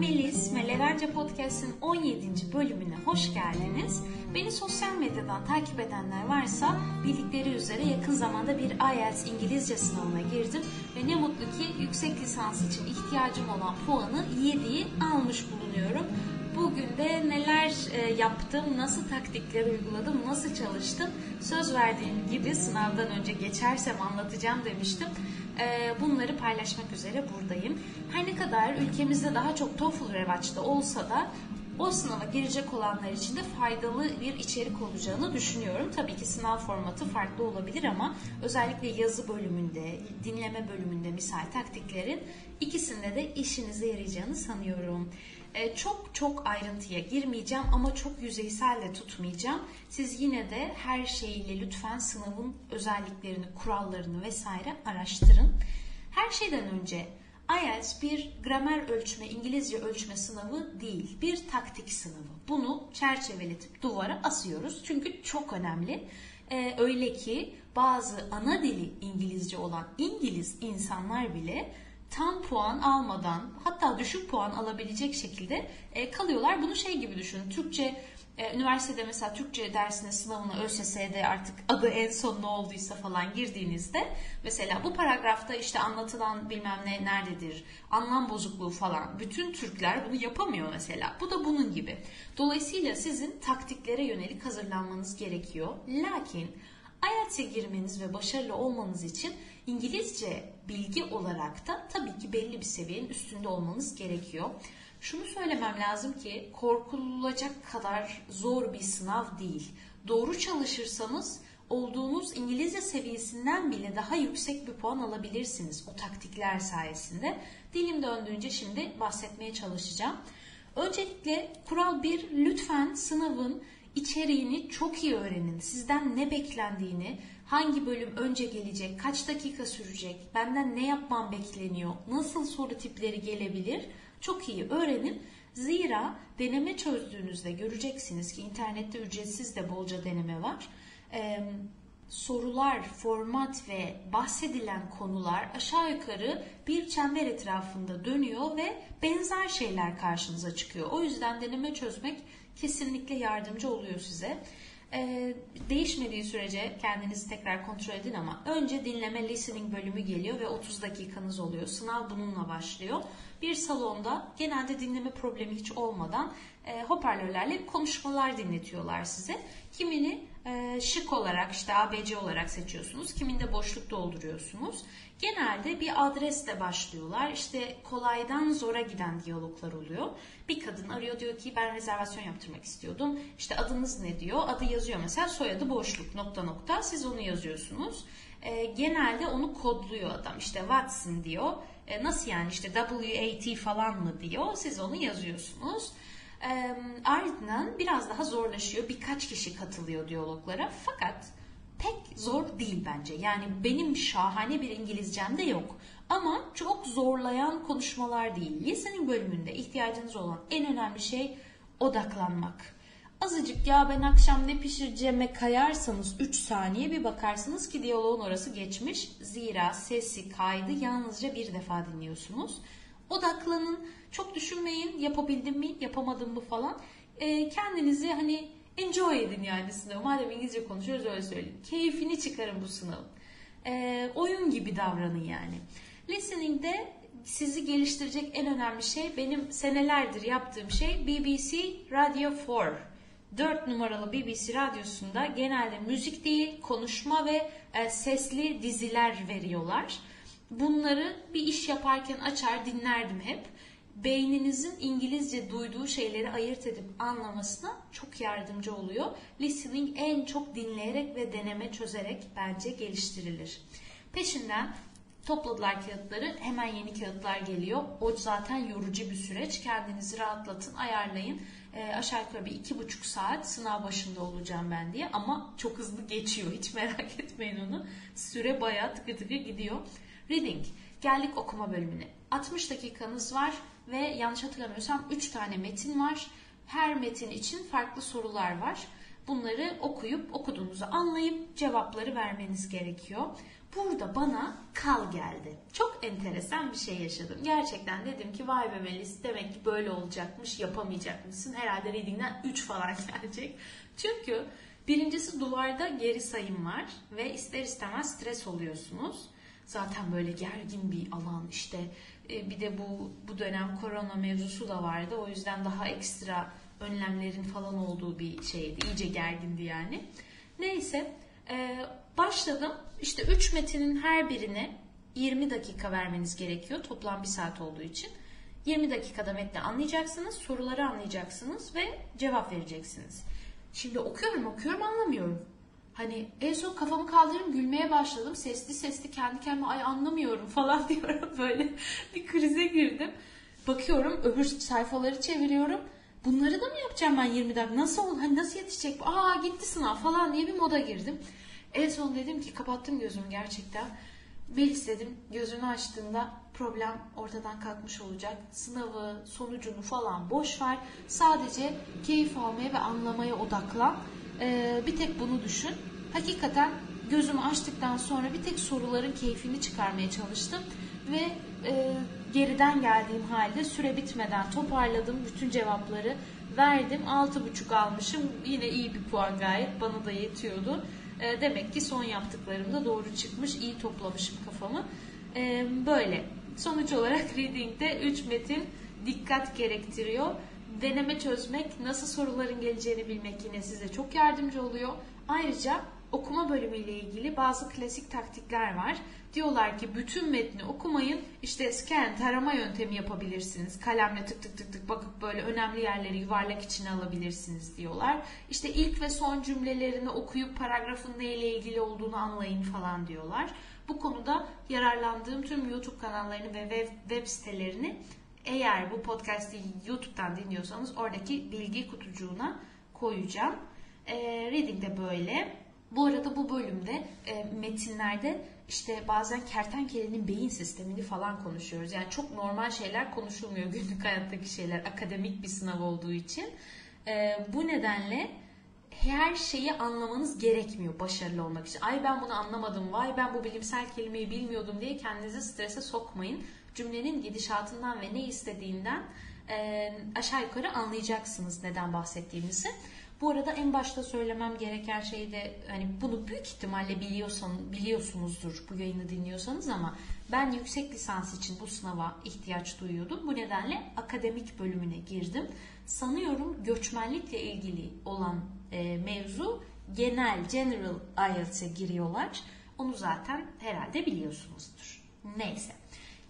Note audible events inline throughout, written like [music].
Melis, Meleverce Podcast'ın 17. bölümüne hoş geldiniz. Beni sosyal medyadan takip edenler varsa bildikleri üzere yakın zamanda bir IELTS İngilizce sınavına girdim ve ne mutlu ki yüksek lisans için ihtiyacım olan puanı 7'yi almış bulunuyorum. Bugün de neler e, yaptım, nasıl taktikler uyguladım, nasıl çalıştım söz verdiğim gibi sınavdan önce geçersem anlatacağım demiştim. E, bunları paylaşmak üzere buradayım. Her ne kadar ülkemizde daha çok TOEFL revaçta olsa da o sınava girecek olanlar için de faydalı bir içerik olacağını düşünüyorum. Tabii ki sınav formatı farklı olabilir ama özellikle yazı bölümünde, dinleme bölümünde misal taktiklerin ikisinde de işinize yarayacağını sanıyorum. E, çok çok ayrıntıya girmeyeceğim ama çok yüzeysel de tutmayacağım. Siz yine de her şeyiyle lütfen sınavın özelliklerini, kurallarını vesaire araştırın. Her şeyden önce IELTS bir gramer ölçme, İngilizce ölçme sınavı değil, bir taktik sınavı. Bunu çerçeveletip duvara asıyoruz çünkü çok önemli. Ee, öyle ki bazı ana dili İngilizce olan İngiliz insanlar bile tam puan almadan hatta düşük puan alabilecek şekilde e, kalıyorlar. Bunu şey gibi düşünün. Türkçe e, üniversitede mesela Türkçe dersine sınavına ÖSS'de artık adı en son ne olduysa falan girdiğinizde mesela bu paragrafta işte anlatılan bilmem ne nerededir, anlam bozukluğu falan bütün Türkler bunu yapamıyor mesela. Bu da bunun gibi. Dolayısıyla sizin taktiklere yönelik hazırlanmanız gerekiyor. Lakin IELTS'e girmeniz ve başarılı olmanız için İngilizce bilgi olarak da tabii ki belli bir seviyenin üstünde olmanız gerekiyor. Şunu söylemem lazım ki korkulacak kadar zor bir sınav değil. Doğru çalışırsanız olduğunuz İngilizce seviyesinden bile daha yüksek bir puan alabilirsiniz o taktikler sayesinde. Dilim döndüğünce şimdi bahsetmeye çalışacağım. Öncelikle kural 1 lütfen sınavın içeriğini çok iyi öğrenin. Sizden ne beklendiğini, hangi bölüm önce gelecek, kaç dakika sürecek, benden ne yapmam bekleniyor, nasıl soru tipleri gelebilir çok iyi öğrenin. Zira deneme çözdüğünüzde göreceksiniz ki internette ücretsiz de bolca deneme var. Ee, sorular, format ve bahsedilen konular aşağı yukarı bir çember etrafında dönüyor ve benzer şeyler karşınıza çıkıyor. O yüzden deneme çözmek kesinlikle yardımcı oluyor size. Ee, değişmediği sürece kendinizi tekrar kontrol edin ama önce dinleme listening bölümü geliyor ve 30 dakikanız oluyor. Sınav bununla başlıyor. Bir salonda genelde dinleme problemi hiç olmadan e, hoparlörlerle konuşmalar dinletiyorlar size. Kimini e, şık olarak işte ABC olarak seçiyorsunuz. Kiminde boşluk dolduruyorsunuz. Genelde bir adresle başlıyorlar. İşte kolaydan zora giden diyaloglar oluyor. Bir kadın arıyor diyor ki ben rezervasyon yaptırmak istiyordum. İşte adınız ne diyor? Adı yazıyor mesela soyadı boşluk nokta nokta. Siz onu yazıyorsunuz. E, genelde onu kodluyor adam. İşte Watson diyor. E, nasıl yani işte WAT falan mı diyor. Siz onu yazıyorsunuz. E, ardından biraz daha zorlaşıyor. Birkaç kişi katılıyor diyaloglara. Fakat pek zor değil bence. Yani benim şahane bir İngilizcem de yok. Ama çok zorlayan konuşmalar değil. Listening bölümünde ihtiyacınız olan en önemli şey odaklanmak. Azıcık ya ben akşam ne pişireceğime kayarsanız 3 saniye bir bakarsınız ki diyaloğun orası geçmiş. Zira sesi kaydı yalnızca bir defa dinliyorsunuz. Odaklanın. Çok düşünmeyin yapabildim mi yapamadım mı falan. E, kendinizi hani enjoy edin yani sınavı. Madem İngilizce konuşuyoruz öyle söyleyeyim. Keyfini çıkarın bu sınavın. E, oyun gibi davranın yani. Listening'de sizi geliştirecek en önemli şey benim senelerdir yaptığım şey BBC Radio 4. 4 numaralı BBC radyosunda genelde müzik değil, konuşma ve e, sesli diziler veriyorlar. Bunları bir iş yaparken açar dinlerdim hep. Beyninizin İngilizce duyduğu şeyleri ayırt edip anlamasına çok yardımcı oluyor. Listening en çok dinleyerek ve deneme çözerek bence geliştirilir. Peşinden topladılar kağıtları. Hemen yeni kağıtlar geliyor. O zaten yorucu bir süreç. Kendinizi rahatlatın, ayarlayın e, aşağı yukarı bir iki buçuk saat sınav başında olacağım ben diye. Ama çok hızlı geçiyor hiç merak [laughs] etmeyin onu. Süre bayağı tıkı tıkı gidiyor. Reading geldik okuma bölümüne. 60 dakikanız var ve yanlış hatırlamıyorsam 3 tane metin var. Her metin için farklı sorular var bunları okuyup okuduğunuzu anlayıp cevapları vermeniz gerekiyor. Burada bana kal geldi. Çok enteresan bir şey yaşadım. Gerçekten dedim ki vay be Melis demek ki böyle olacakmış yapamayacakmışsın. Herhalde reading'den 3 falan [laughs] gelecek. Çünkü birincisi duvarda geri sayım var ve ister istemez stres oluyorsunuz. Zaten böyle gergin bir alan işte e, bir de bu bu dönem korona mevzusu da vardı. O yüzden daha ekstra önlemlerin falan olduğu bir şeydi. İyice gergindi yani. Neyse e, başladım. İşte 3 metinin her birine 20 dakika vermeniz gerekiyor. Toplam bir saat olduğu için. 20 dakikada metni anlayacaksınız, soruları anlayacaksınız ve cevap vereceksiniz. Şimdi okuyorum okuyorum anlamıyorum. Hani en son kafamı kaldırıp gülmeye başladım. Sesli sesli kendi kendime ay anlamıyorum [laughs] falan diyorum. Böyle bir krize girdim. Bakıyorum öbür sayfaları çeviriyorum. Bunları da mı yapacağım ben 20 dakika? Nasıl oldu? Hani nasıl yetişecek? Aa gitti sınav falan diye bir moda girdim. En son dedim ki kapattım gözümü gerçekten. Melis dedim gözünü açtığında problem ortadan kalkmış olacak. Sınavı, sonucunu falan boş ver. Sadece keyif almaya ve anlamaya odaklan. Ee, bir tek bunu düşün. Hakikaten gözümü açtıktan sonra bir tek soruların keyfini çıkarmaya çalıştım. Ve e, geriden geldiğim halde süre bitmeden toparladım. Bütün cevapları verdim. 6,5 almışım. Yine iyi bir puan gayet. Bana da yetiyordu. E, demek ki son yaptıklarım da doğru çıkmış. iyi toplamışım kafamı. E, böyle. Sonuç olarak [laughs] reading'de 3 metin dikkat gerektiriyor. Deneme çözmek, nasıl soruların geleceğini bilmek yine size çok yardımcı oluyor. Ayrıca okuma bölümüyle ilgili bazı klasik taktikler var. Diyorlar ki bütün metni okumayın. İşte scan, tarama yöntemi yapabilirsiniz. Kalemle tık tık tık tık bakıp böyle önemli yerleri yuvarlak içine alabilirsiniz diyorlar. İşte ilk ve son cümlelerini okuyup paragrafın neyle ilgili olduğunu anlayın falan diyorlar. Bu konuda yararlandığım tüm YouTube kanallarını ve web, web sitelerini eğer bu podcast'i YouTube'dan dinliyorsanız oradaki bilgi kutucuğuna koyacağım. E, reading de böyle. Bu arada bu bölümde e, metinlerde işte bazen kertenkelenin beyin sistemini falan konuşuyoruz. Yani çok normal şeyler konuşulmuyor [laughs] günlük hayattaki şeyler akademik bir sınav olduğu için. E, bu nedenle her şeyi anlamanız gerekmiyor başarılı olmak için. Ay ben bunu anlamadım, vay ben bu bilimsel kelimeyi bilmiyordum diye kendinizi strese sokmayın. Cümlenin gidişatından ve ne istediğinden e, aşağı yukarı anlayacaksınız neden bahsettiğimizi. Bu arada en başta söylemem gereken şey de hani bunu büyük ihtimalle biliyorsan biliyorsunuzdur bu yayını dinliyorsanız ama ben yüksek lisans için bu sınava ihtiyaç duyuyordum. Bu nedenle akademik bölümüne girdim. Sanıyorum göçmenlikle ilgili olan e, mevzu genel general IELTS'e giriyorlar. Onu zaten herhalde biliyorsunuzdur. Neyse.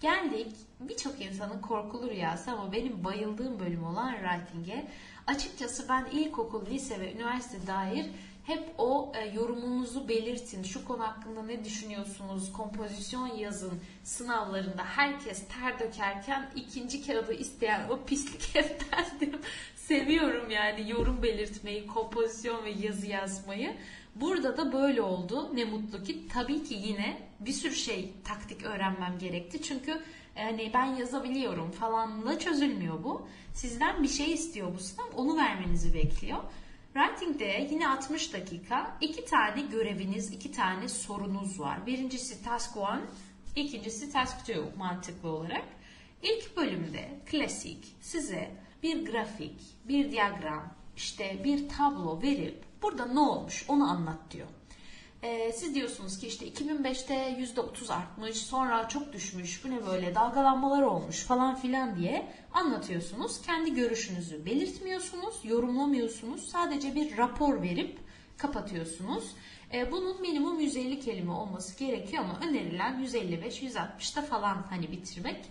Geldik birçok insanın korkulu rüyası ama benim bayıldığım bölüm olan writing'e. Açıkçası ben ilkokul, lise ve üniversite dair hep o e, yorumunuzu belirtin. Şu konu hakkında ne düşünüyorsunuz? Kompozisyon yazın. Sınavlarında herkes ter dökerken ikinci kağıdı isteyen o pislik [laughs] efendim. Seviyorum yani yorum belirtmeyi, kompozisyon ve yazı yazmayı. Burada da böyle oldu. Ne mutlu ki. Tabii ki yine bir sürü şey taktik öğrenmem gerekti. Çünkü hani ben yazabiliyorum falanla çözülmüyor bu. Sizden bir şey istiyor bu sınav. Onu vermenizi bekliyor. Writing'de yine 60 dakika iki tane göreviniz, iki tane sorunuz var. Birincisi task 1, ikincisi task 2 mantıklı olarak. İlk bölümde klasik size bir grafik, bir diyagram, işte bir tablo verip burada ne olmuş onu anlat diyor. Ee, siz diyorsunuz ki işte 2005'te %30 artmış, sonra çok düşmüş, bu ne böyle dalgalanmalar olmuş falan filan diye anlatıyorsunuz. Kendi görüşünüzü belirtmiyorsunuz, yorumlamıyorsunuz. Sadece bir rapor verip kapatıyorsunuz. Ee, bunun minimum 150 kelime olması gerekiyor ama önerilen 155-160'da falan hani bitirmek.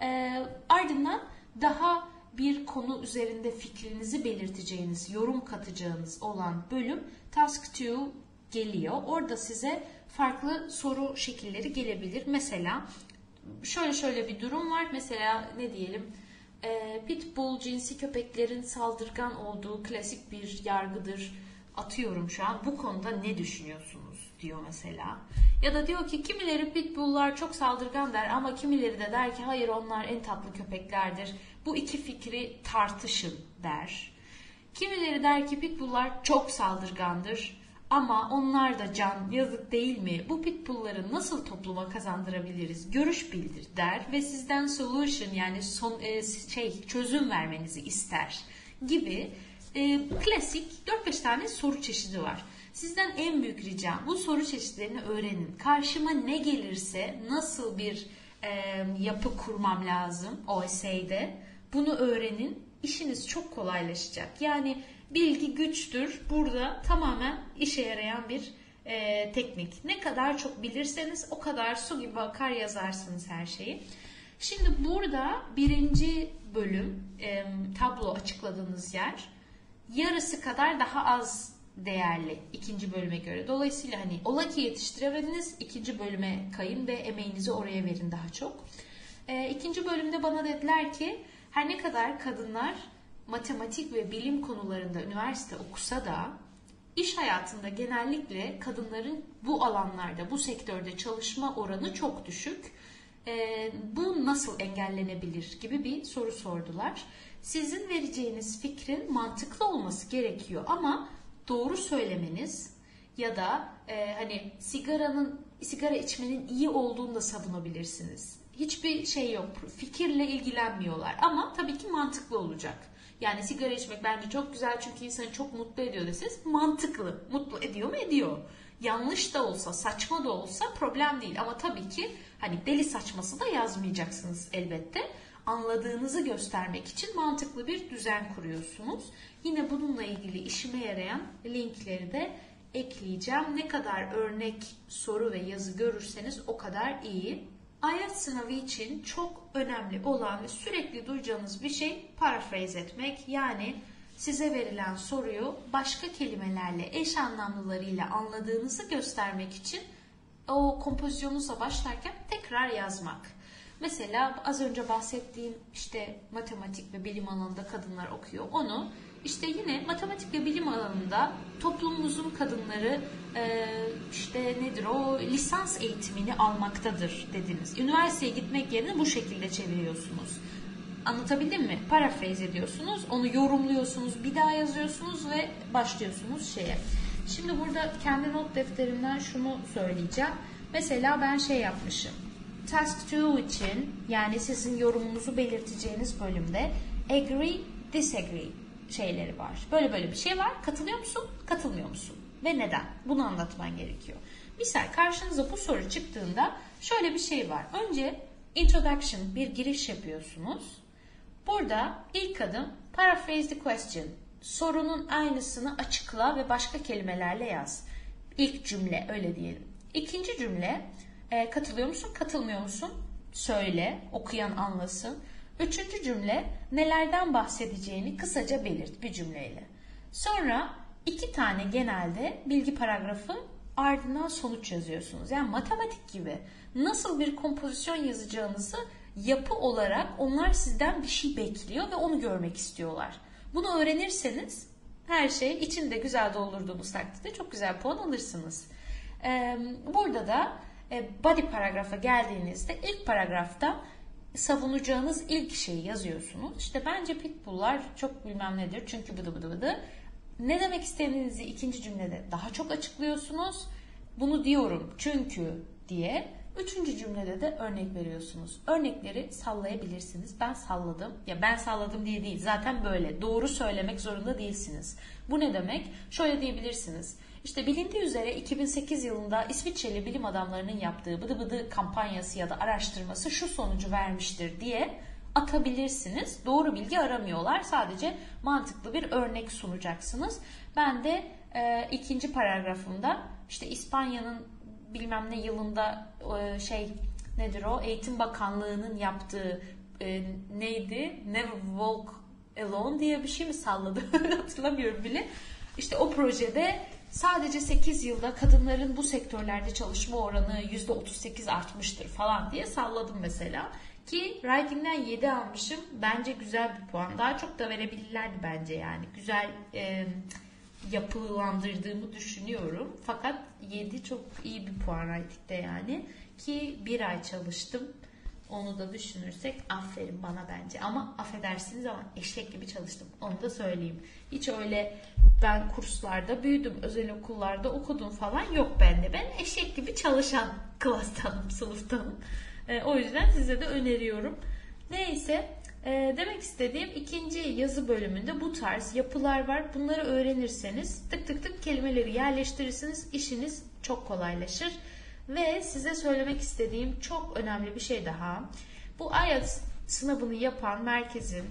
Ee, ardından daha bir konu üzerinde fikrinizi belirteceğiniz, yorum katacağınız olan bölüm Task 2 geliyor. Orada size farklı soru şekilleri gelebilir. Mesela şöyle şöyle bir durum var. Mesela ne diyelim e, pitbull cinsi köpeklerin saldırgan olduğu klasik bir yargıdır. Atıyorum şu an. Bu konuda ne düşünüyorsunuz diyor mesela. Ya da diyor ki kimileri pitbulllar çok saldırgan der ama kimileri de der ki hayır onlar en tatlı köpeklerdir. Bu iki fikri tartışın der. Kimileri der ki pitbulllar çok saldırgandır. Ama onlar da can yazık değil mi? Bu pitbullları nasıl topluma kazandırabiliriz? Görüş bildir der ve sizden solution yani son e, şey çözüm vermenizi ister gibi e, klasik 4-5 tane soru çeşidi var. Sizden en büyük ricam bu soru çeşitlerini öğrenin. Karşıma ne gelirse nasıl bir e, yapı kurmam lazım OSA'de bunu öğrenin. İşiniz çok kolaylaşacak. Yani bilgi güçtür. Burada tamamen işe yarayan bir e, teknik. Ne kadar çok bilirseniz o kadar su gibi akar yazarsınız her şeyi. Şimdi burada birinci bölüm e, tablo açıkladığınız yer yarısı kadar daha az değerli ikinci bölüme göre. Dolayısıyla hani ola ki yetiştiremediniz ikinci bölüme kayın ve emeğinizi oraya verin daha çok. E, ikinci bölümde bana dediler ki her ne kadar kadınlar matematik ve bilim konularında üniversite okusa da iş hayatında genellikle kadınların bu alanlarda, bu sektörde çalışma oranı çok düşük. E, bu nasıl engellenebilir gibi bir soru sordular. Sizin vereceğiniz fikrin mantıklı olması gerekiyor ama doğru söylemeniz ya da e, hani sigaranın sigara içmenin iyi olduğunu da savunabilirsiniz. Hiçbir şey yok. Fikirle ilgilenmiyorlar ama tabii ki mantıklı olacak. Yani sigara içmek bence çok güzel çünkü insanı çok mutlu ediyor deseniz mantıklı. Mutlu ediyor mu? Ediyor. Yanlış da olsa, saçma da olsa problem değil. Ama tabii ki hani deli saçması da yazmayacaksınız elbette. Anladığınızı göstermek için mantıklı bir düzen kuruyorsunuz. Yine bununla ilgili işime yarayan linkleri de ekleyeceğim. Ne kadar örnek soru ve yazı görürseniz o kadar iyi. IELTS sınavı için çok önemli olan ve sürekli duyacağınız bir şey paraphrase etmek. Yani size verilen soruyu başka kelimelerle, eş anlamlılarıyla anladığınızı göstermek için o kompozisyonunuza başlarken tekrar yazmak. Mesela az önce bahsettiğim işte matematik ve bilim alanında kadınlar okuyor. Onu işte yine matematik ve bilim alanında toplumumuzun kadınları e, işte nedir o lisans eğitimini almaktadır dediniz. Üniversiteye gitmek yerine bu şekilde çeviriyorsunuz. Anlatabildim mi? Paraphrase ediyorsunuz, onu yorumluyorsunuz, bir daha yazıyorsunuz ve başlıyorsunuz şeye. Şimdi burada kendi not defterimden şunu söyleyeceğim. Mesela ben şey yapmışım. Task 2 için yani sizin yorumunuzu belirteceğiniz bölümde agree, disagree şeyleri var. Böyle böyle bir şey var. Katılıyor musun? Katılmıyor musun? Ve neden? Bunu anlatman gerekiyor. Misal karşınıza bu soru çıktığında şöyle bir şey var. Önce introduction bir giriş yapıyorsunuz. Burada ilk adım paraphrase the question. Sorunun aynısını açıkla ve başka kelimelerle yaz. İlk cümle öyle diyelim. İkinci cümle e, katılıyor musun, katılmıyor musun? Söyle, okuyan anlasın. Üçüncü cümle nelerden bahsedeceğini kısaca belirt bir cümleyle. Sonra iki tane genelde bilgi paragrafı ardından sonuç yazıyorsunuz. Yani matematik gibi nasıl bir kompozisyon yazacağınızı yapı olarak onlar sizden bir şey bekliyor ve onu görmek istiyorlar. Bunu öğrenirseniz her şey içinde güzel doldurduğunuz takdirde çok güzel puan alırsınız. Burada da body paragrafa geldiğinizde ilk paragrafta savunacağınız ilk şeyi yazıyorsunuz. İşte bence pitbulllar çok bilmem nedir çünkü bıdı bıdı bıdı. Ne demek istediğinizi ikinci cümlede daha çok açıklıyorsunuz. Bunu diyorum çünkü diye. Üçüncü cümlede de örnek veriyorsunuz. Örnekleri sallayabilirsiniz. Ben salladım. Ya ben salladım diye değil. Zaten böyle. Doğru söylemek zorunda değilsiniz. Bu ne demek? Şöyle diyebilirsiniz. İşte bilindiği üzere 2008 yılında İsviçreli bilim adamlarının yaptığı bıdı bıdı kampanyası ya da araştırması şu sonucu vermiştir diye atabilirsiniz. Doğru bilgi aramıyorlar. Sadece mantıklı bir örnek sunacaksınız. Ben de e, ikinci paragrafımda işte İspanya'nın bilmem ne yılında e, şey nedir o Eğitim Bakanlığı'nın yaptığı e, neydi? Never Walk Alone diye bir şey mi salladı? [laughs] Hatırlamıyorum bile. İşte o projede sadece 8 yılda kadınların bu sektörlerde çalışma oranı %38 artmıştır falan diye salladım mesela. Ki writing'den 7 almışım. Bence güzel bir puan. Daha çok da verebilirlerdi bence yani. Güzel e, yapılandırdığımı düşünüyorum. Fakat 7 çok iyi bir puan writing'de yani. Ki bir ay çalıştım. Onu da düşünürsek aferin bana bence. Ama affedersiniz ama eşek gibi çalıştım. Onu da söyleyeyim. Hiç öyle ben kurslarda büyüdüm, özel okullarda okudum falan yok bende. Ben eşek gibi çalışan [laughs] klastanım, sınıftanım. E, o yüzden size de öneriyorum. Neyse e, demek istediğim ikinci yazı bölümünde bu tarz yapılar var. Bunları öğrenirseniz tık tık tık kelimeleri yerleştirirsiniz. İşiniz çok kolaylaşır. Ve size söylemek istediğim çok önemli bir şey daha. Bu IELTS sınavını yapan merkezin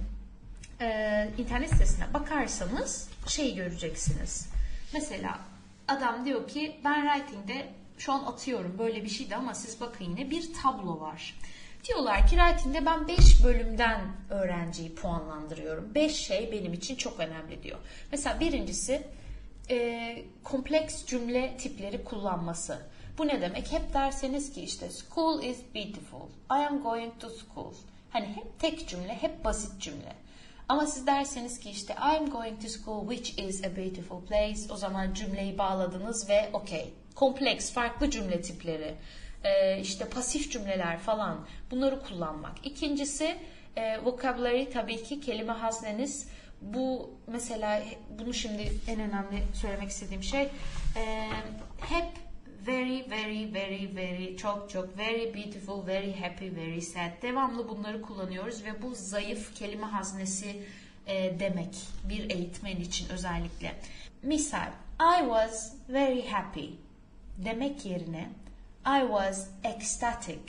e, internet sitesine bakarsanız şey göreceksiniz. Mesela adam diyor ki ben writing'de şu an atıyorum böyle bir şeydi ama siz bakın yine bir tablo var. Diyorlar ki writing'de ben 5 bölümden öğrenciyi puanlandırıyorum. 5 şey benim için çok önemli diyor. Mesela birincisi e, kompleks cümle tipleri kullanması. Bu ne demek? Hep derseniz ki işte school is beautiful. I am going to school. Hani hep tek cümle, hep basit cümle. Ama siz derseniz ki işte I am going to school which is a beautiful place. O zaman cümleyi bağladınız ve okey. Kompleks, farklı cümle tipleri. Ee, işte pasif cümleler falan bunları kullanmak. İkincisi e, vocabulary tabii ki kelime hazneniz. Bu mesela bunu şimdi en önemli söylemek istediğim şey e, hep very very very very çok çok very beautiful very happy very sad devamlı bunları kullanıyoruz ve bu zayıf kelime haznesi e, demek bir eğitmen için özellikle. Misal I was very happy demek yerine I was ecstatic.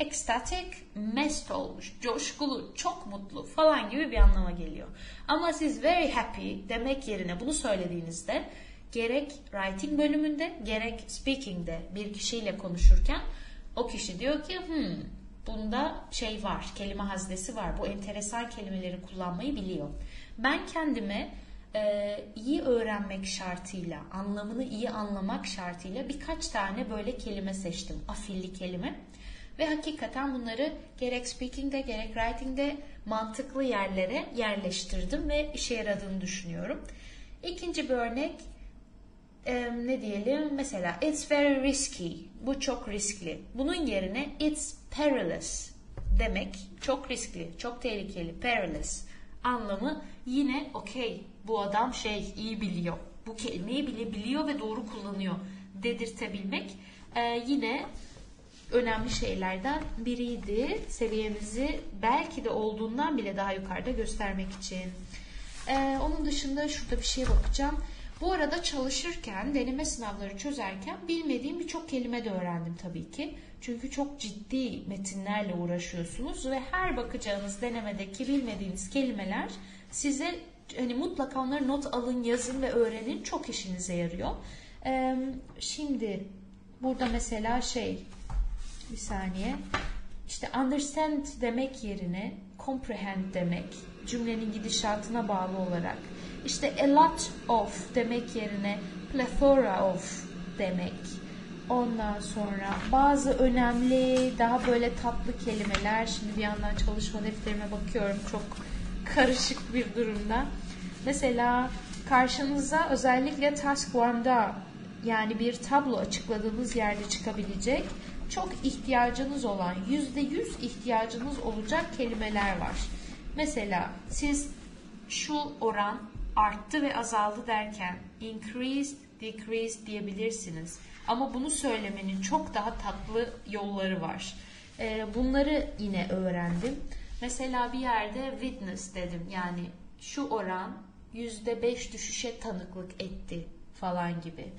Ecstatic, mest olmuş, coşkulu, çok mutlu falan gibi bir anlama geliyor. Ama siz very happy demek yerine bunu söylediğinizde gerek writing bölümünde gerek speaking'de bir kişiyle konuşurken o kişi diyor ki hmm, bunda şey var, kelime haznesi var. Bu enteresan kelimeleri kullanmayı biliyor. Ben kendime e, iyi öğrenmek şartıyla, anlamını iyi anlamak şartıyla birkaç tane böyle kelime seçtim. Afilli kelime. Ve hakikaten bunları gerek speaking'de gerek writing'de mantıklı yerlere yerleştirdim ve işe yaradığını düşünüyorum. İkinci bir örnek e, ne diyelim mesela it's very risky bu çok riskli bunun yerine it's perilous demek çok riskli çok tehlikeli perilous anlamı yine okey bu adam şey iyi biliyor bu kelimeyi bile biliyor ve doğru kullanıyor dedirtebilmek e, yine önemli şeylerden biriydi seviyemizi belki de olduğundan bile daha yukarıda göstermek için. Ee, onun dışında şurada bir şeye bakacağım. Bu arada çalışırken, deneme sınavları çözerken bilmediğim birçok kelime de öğrendim tabii ki. Çünkü çok ciddi metinlerle uğraşıyorsunuz ve her bakacağınız denemedeki bilmediğiniz kelimeler size hani mutlaka onları not alın, yazın ve öğrenin. Çok işinize yarıyor. Ee, şimdi burada mesela şey bir saniye işte understand demek yerine comprehend demek cümlenin gidişatına bağlı olarak işte a lot of demek yerine plethora of demek. Ondan sonra bazı önemli daha böyle tatlı kelimeler. Şimdi bir yandan çalışma defterime bakıyorum çok karışık bir durumda. Mesela karşınıza özellikle task one'da yani bir tablo açıkladığınız yerde çıkabilecek çok ihtiyacınız olan yüzde yüz ihtiyacınız olacak kelimeler var. Mesela siz şu oran arttı ve azaldı derken increased, decreased diyebilirsiniz. Ama bunu söylemenin çok daha tatlı yolları var. Ee, bunları yine öğrendim. Mesela bir yerde witness dedim. Yani şu oran %5 düşüşe tanıklık etti falan gibi.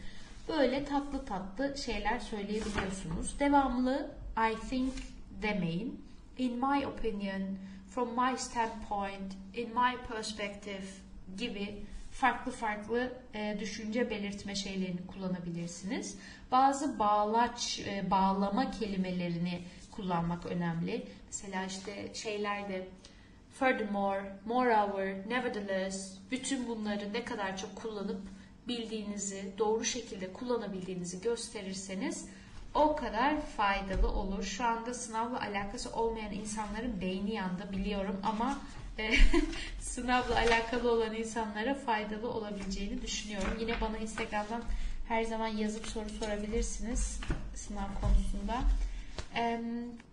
Böyle tatlı tatlı şeyler söyleyebiliyorsunuz. Devamlı I think demeyin. In my opinion, from my standpoint, in my perspective gibi farklı farklı e, düşünce belirtme şeylerini kullanabilirsiniz. Bazı bağlaç, e, bağlama kelimelerini kullanmak önemli. Mesela işte şeylerde furthermore, moreover, nevertheless bütün bunları ne kadar çok kullanıp bildiğinizi, doğru şekilde kullanabildiğinizi gösterirseniz o kadar faydalı olur. Şu anda sınavla alakası olmayan insanların beyni yandı biliyorum ama e, [laughs] sınavla alakalı olan insanlara faydalı olabileceğini düşünüyorum. Yine bana Instagram'dan her zaman yazıp soru sorabilirsiniz sınav konusunda. Ee,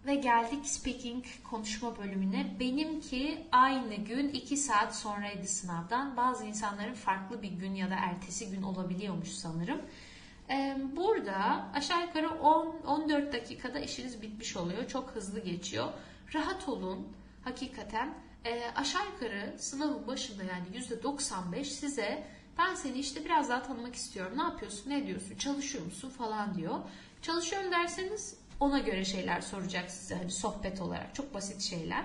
ve geldik speaking konuşma bölümüne. Benimki aynı gün 2 saat sonraydı sınavdan. Bazı insanların farklı bir gün ya da ertesi gün olabiliyormuş sanırım. Burada aşağı yukarı 10-14 dakikada işiniz bitmiş oluyor. Çok hızlı geçiyor. Rahat olun. Hakikaten e, aşağı yukarı sınavın başında yani %95 size ben seni işte biraz daha tanımak istiyorum. Ne yapıyorsun, ne diyorsun, çalışıyor musun falan diyor. Çalışıyorum derseniz ona göre şeyler soracak size hani sohbet olarak. Çok basit şeyler.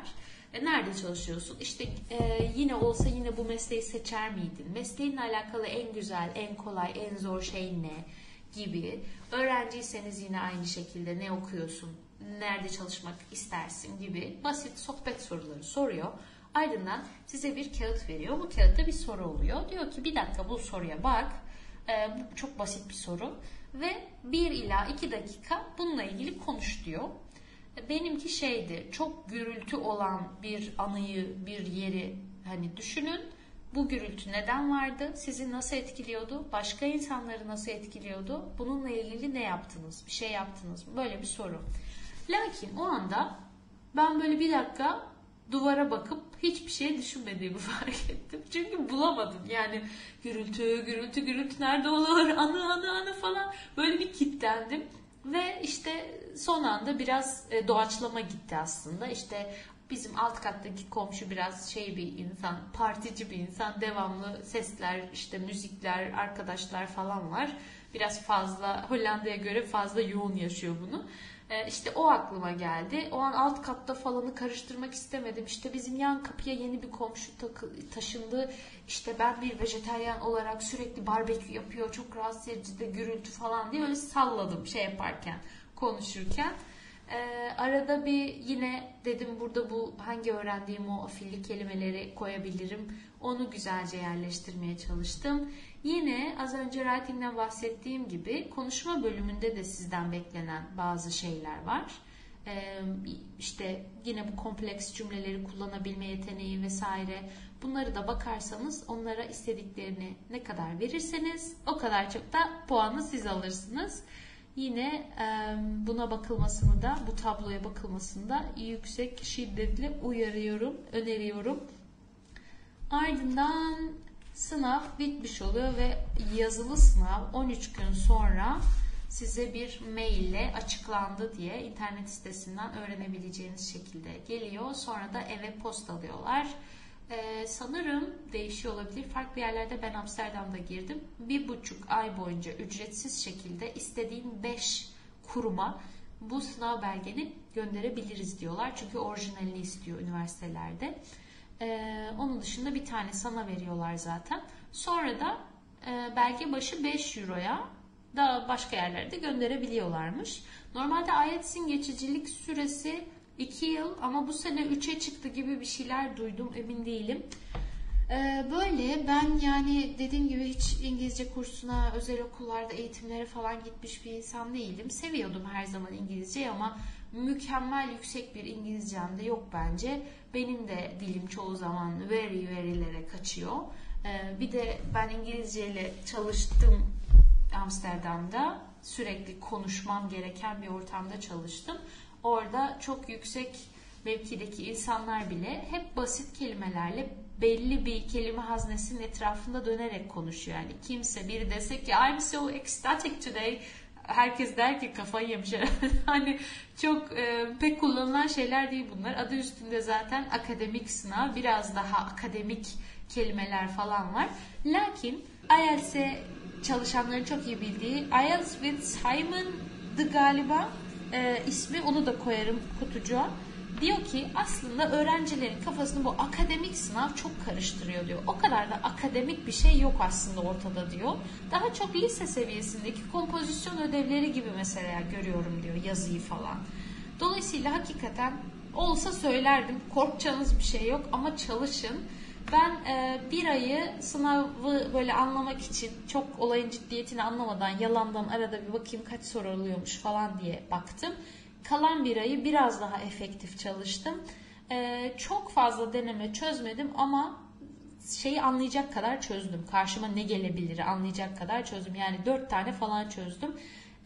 E, nerede çalışıyorsun? İşte e, yine olsa yine bu mesleği seçer miydin? Mesleğinle alakalı en güzel, en kolay, en zor şey ne? Gibi. Öğrenciyseniz yine aynı şekilde ne okuyorsun? Nerede çalışmak istersin gibi basit sohbet soruları soruyor. Ardından size bir kağıt veriyor. Bu kağıtta bir soru oluyor. Diyor ki bir dakika bu soruya bak. Ee, bu çok basit bir soru. Ve 1 ila 2 dakika bununla ilgili konuş diyor. Benimki şeydi çok gürültü olan bir anıyı, bir yeri hani düşünün. Bu gürültü neden vardı? Sizi nasıl etkiliyordu? Başka insanları nasıl etkiliyordu? Bununla ilgili ne yaptınız? Bir şey yaptınız mı? Böyle bir soru. Lakin o anda ben böyle bir dakika duvara bakıp hiçbir şey düşünmediğimi [laughs] fark ettim. Çünkü bulamadım. Yani gürültü, gürültü, gürültü nerede olur? [laughs] Anı, anı, anı falan. Böyle bir kitlendim. Ve işte son anda biraz e, doğaçlama gitti aslında. İşte bizim alt kattaki komşu biraz şey bir insan, partici bir insan. Devamlı sesler, işte müzikler, arkadaşlar falan var. Biraz fazla Hollanda'ya göre fazla yoğun yaşıyor bunu. Ee, işte o aklıma geldi. O an alt katta falanı karıştırmak istemedim. İşte bizim yan kapıya yeni bir komşu taşındı. İşte ben bir vejeteryan olarak sürekli barbekü yapıyor. Çok rahatsız edici de gürültü falan diye öyle salladım şey yaparken, konuşurken. Ee, arada bir yine dedim burada bu hangi öğrendiğim o afilli kelimeleri koyabilirim. Onu güzelce yerleştirmeye çalıştım. Yine az önce writing'den bahsettiğim gibi konuşma bölümünde de sizden beklenen bazı şeyler var. Ee, işte yine bu kompleks cümleleri kullanabilme yeteneği vesaire bunları da bakarsanız onlara istediklerini ne kadar verirseniz o kadar çok da puanı siz alırsınız. Yine buna bakılmasını da bu tabloya bakılmasını da yüksek şiddetli uyarıyorum, öneriyorum. Ardından sınav bitmiş oluyor ve yazılı sınav 13 gün sonra size bir maille açıklandı diye internet sitesinden öğrenebileceğiniz şekilde geliyor. Sonra da eve postalıyorlar. Ee, sanırım değişiyor olabilir. Farklı yerlerde ben Amsterdam'da girdim. Bir buçuk ay boyunca ücretsiz şekilde istediğin 5 kuruma bu sınav belgeni gönderebiliriz diyorlar. Çünkü orijinalini istiyor üniversitelerde. Ee, onun dışında bir tane sana veriyorlar zaten. Sonra da e, belge başı 5 euroya da başka yerlerde gönderebiliyorlarmış. Normalde IELTS'in geçicilik süresi 2 yıl ama bu sene 3'e çıktı gibi bir şeyler duydum emin değilim. Ee, böyle ben yani dediğim gibi hiç İngilizce kursuna, özel okullarda eğitimlere falan gitmiş bir insan değilim. Seviyordum her zaman İngilizceyi ama mükemmel yüksek bir İngilizcem de yok bence. Benim de dilim çoğu zaman very very'lere kaçıyor. Ee, bir de ben İngilizce ile çalıştım Amsterdam'da. Sürekli konuşmam gereken bir ortamda çalıştım. Orada çok yüksek mevkideki insanlar bile hep basit kelimelerle belli bir kelime haznesinin etrafında dönerek konuşuyor. Yani kimse biri dese ki I'm so ecstatic today herkes der ki kafayı yemiş. [laughs] hani çok e, pek kullanılan şeyler değil bunlar. Adı üstünde zaten akademik sınav. Biraz daha akademik kelimeler falan var. Lakin IELTS'e çalışanların çok iyi bildiği IELTS with Simon'dı galiba e, ismi onu da koyarım kutucuğa. Diyor ki aslında öğrencilerin kafasını bu akademik sınav çok karıştırıyor diyor. O kadar da akademik bir şey yok aslında ortada diyor. Daha çok lise seviyesindeki kompozisyon ödevleri gibi mesela görüyorum diyor yazıyı falan. Dolayısıyla hakikaten olsa söylerdim. Korkacağınız bir şey yok ama çalışın. Ben e, bir ayı sınavı böyle anlamak için çok olayın ciddiyetini anlamadan yalandan arada bir bakayım kaç soru oluyormuş falan diye baktım. Kalan bir ayı biraz daha efektif çalıştım. E, çok fazla deneme çözmedim ama şeyi anlayacak kadar çözdüm. Karşıma ne gelebilir anlayacak kadar çözdüm. Yani dört tane falan çözdüm.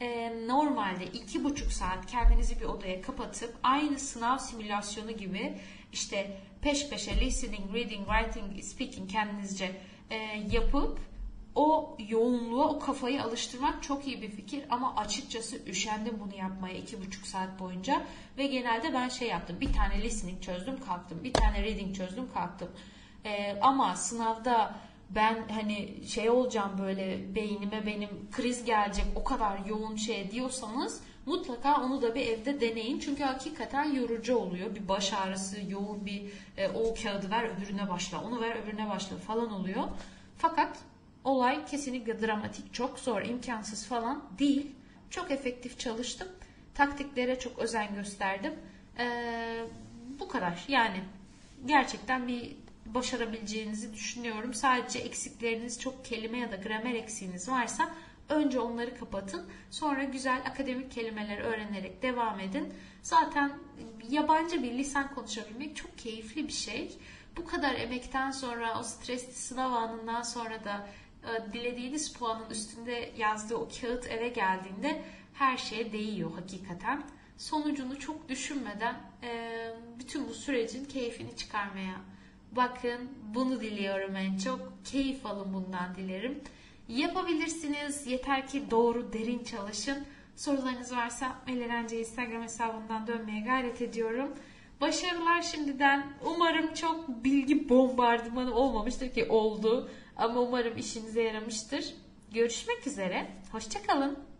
E, normalde iki buçuk saat kendinizi bir odaya kapatıp aynı sınav simülasyonu gibi işte peş peşe listening, reading, writing, speaking kendinizce e, yapıp o yoğunluğa, o kafayı alıştırmak çok iyi bir fikir ama açıkçası üşendim bunu yapmaya iki buçuk saat boyunca ve genelde ben şey yaptım. Bir tane listening çözdüm kalktım. Bir tane reading çözdüm kalktım. Ee, ama sınavda ben hani şey olacağım böyle beynime benim kriz gelecek o kadar yoğun şey diyorsanız mutlaka onu da bir evde deneyin. Çünkü hakikaten yorucu oluyor. Bir baş ağrısı, yoğun bir e, o kağıdı ver öbürüne başla, onu ver öbürüne başla falan oluyor. Fakat olay kesinlikle dramatik, çok zor, imkansız falan değil. Çok efektif çalıştım. Taktiklere çok özen gösterdim. Ee, bu kadar. Yani gerçekten bir başarabileceğinizi düşünüyorum. Sadece eksikleriniz çok kelime ya da gramer eksiğiniz varsa önce onları kapatın. Sonra güzel akademik kelimeler öğrenerek devam edin. Zaten yabancı bir lisan konuşabilmek çok keyifli bir şey. Bu kadar emekten sonra o stresli sınav anından sonra da e, dilediğiniz puanın üstünde yazdığı o kağıt eve geldiğinde her şeye değiyor hakikaten. Sonucunu çok düşünmeden e, bütün bu sürecin keyfini çıkarmaya bakın. Bunu diliyorum en çok. Keyif alın bundan dilerim. Yapabilirsiniz. Yeter ki doğru, derin çalışın. Sorularınız varsa Melerence Instagram hesabından dönmeye gayret ediyorum. Başarılar şimdiden. Umarım çok bilgi bombardımanı olmamıştır ki oldu. Ama umarım işinize yaramıştır. Görüşmek üzere. Hoşçakalın.